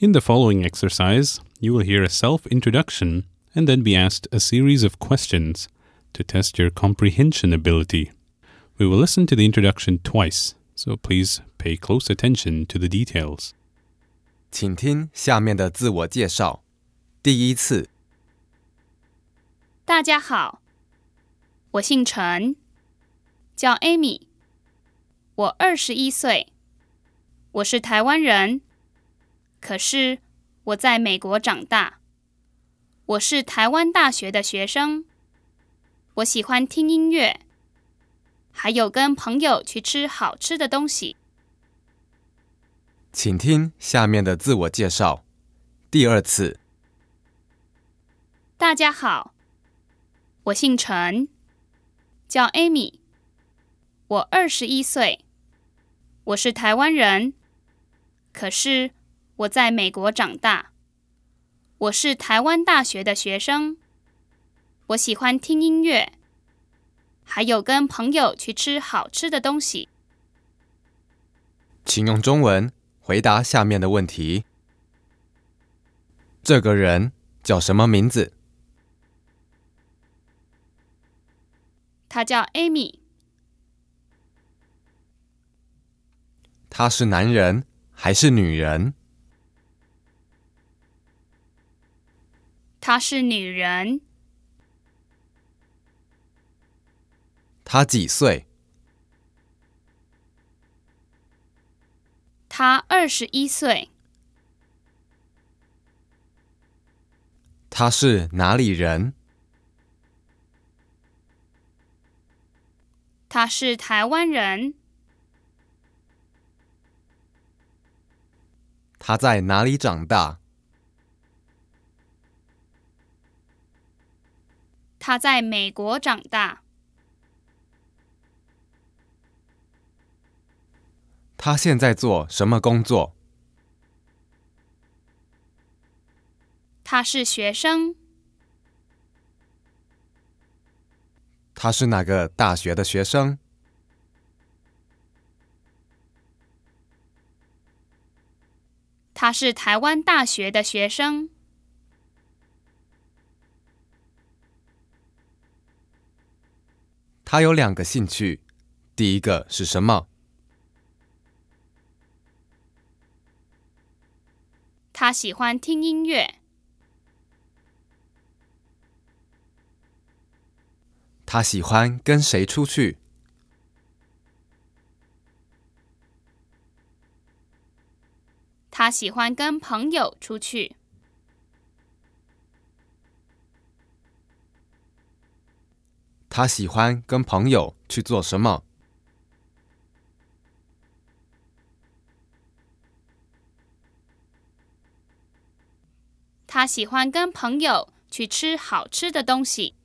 In the following exercise, you will hear a self introduction and then be asked a series of questions to test your comprehension ability. We will listen to the introduction twice, so please pay close attention to the details. 请听下面的自我介绍。第一次，大家好，我姓陈，叫 Amy，我二十一岁，我是台湾人， 可是我在美国长大。我是台湾大学的学生，我喜欢听音乐，还有跟朋友去吃好吃的东西。请听下面的自我介绍。第二次，大家好，我姓陈，叫 Amy，我二十一岁，我是台湾人，可是我在美国长大。我是台湾大学的学生，我喜欢听音乐，还有跟朋友去吃好吃的东西。请用中文回答下面的问题：这个人叫什么名字？他叫 Amy。他是男人还是女人？她是女人。她几岁？她二十一岁。她是哪里人？她是台湾人。她在哪里长大？他在美国长大。他现在做什么工作？他是学生。他是哪个大学的学生？他是台湾大学的学生。他有两个兴趣，第一个是什么？他喜欢听音乐。他喜欢跟谁出去？他喜欢跟朋友出去。他喜欢跟朋友去做什么？他喜欢跟朋友去吃好吃的东西。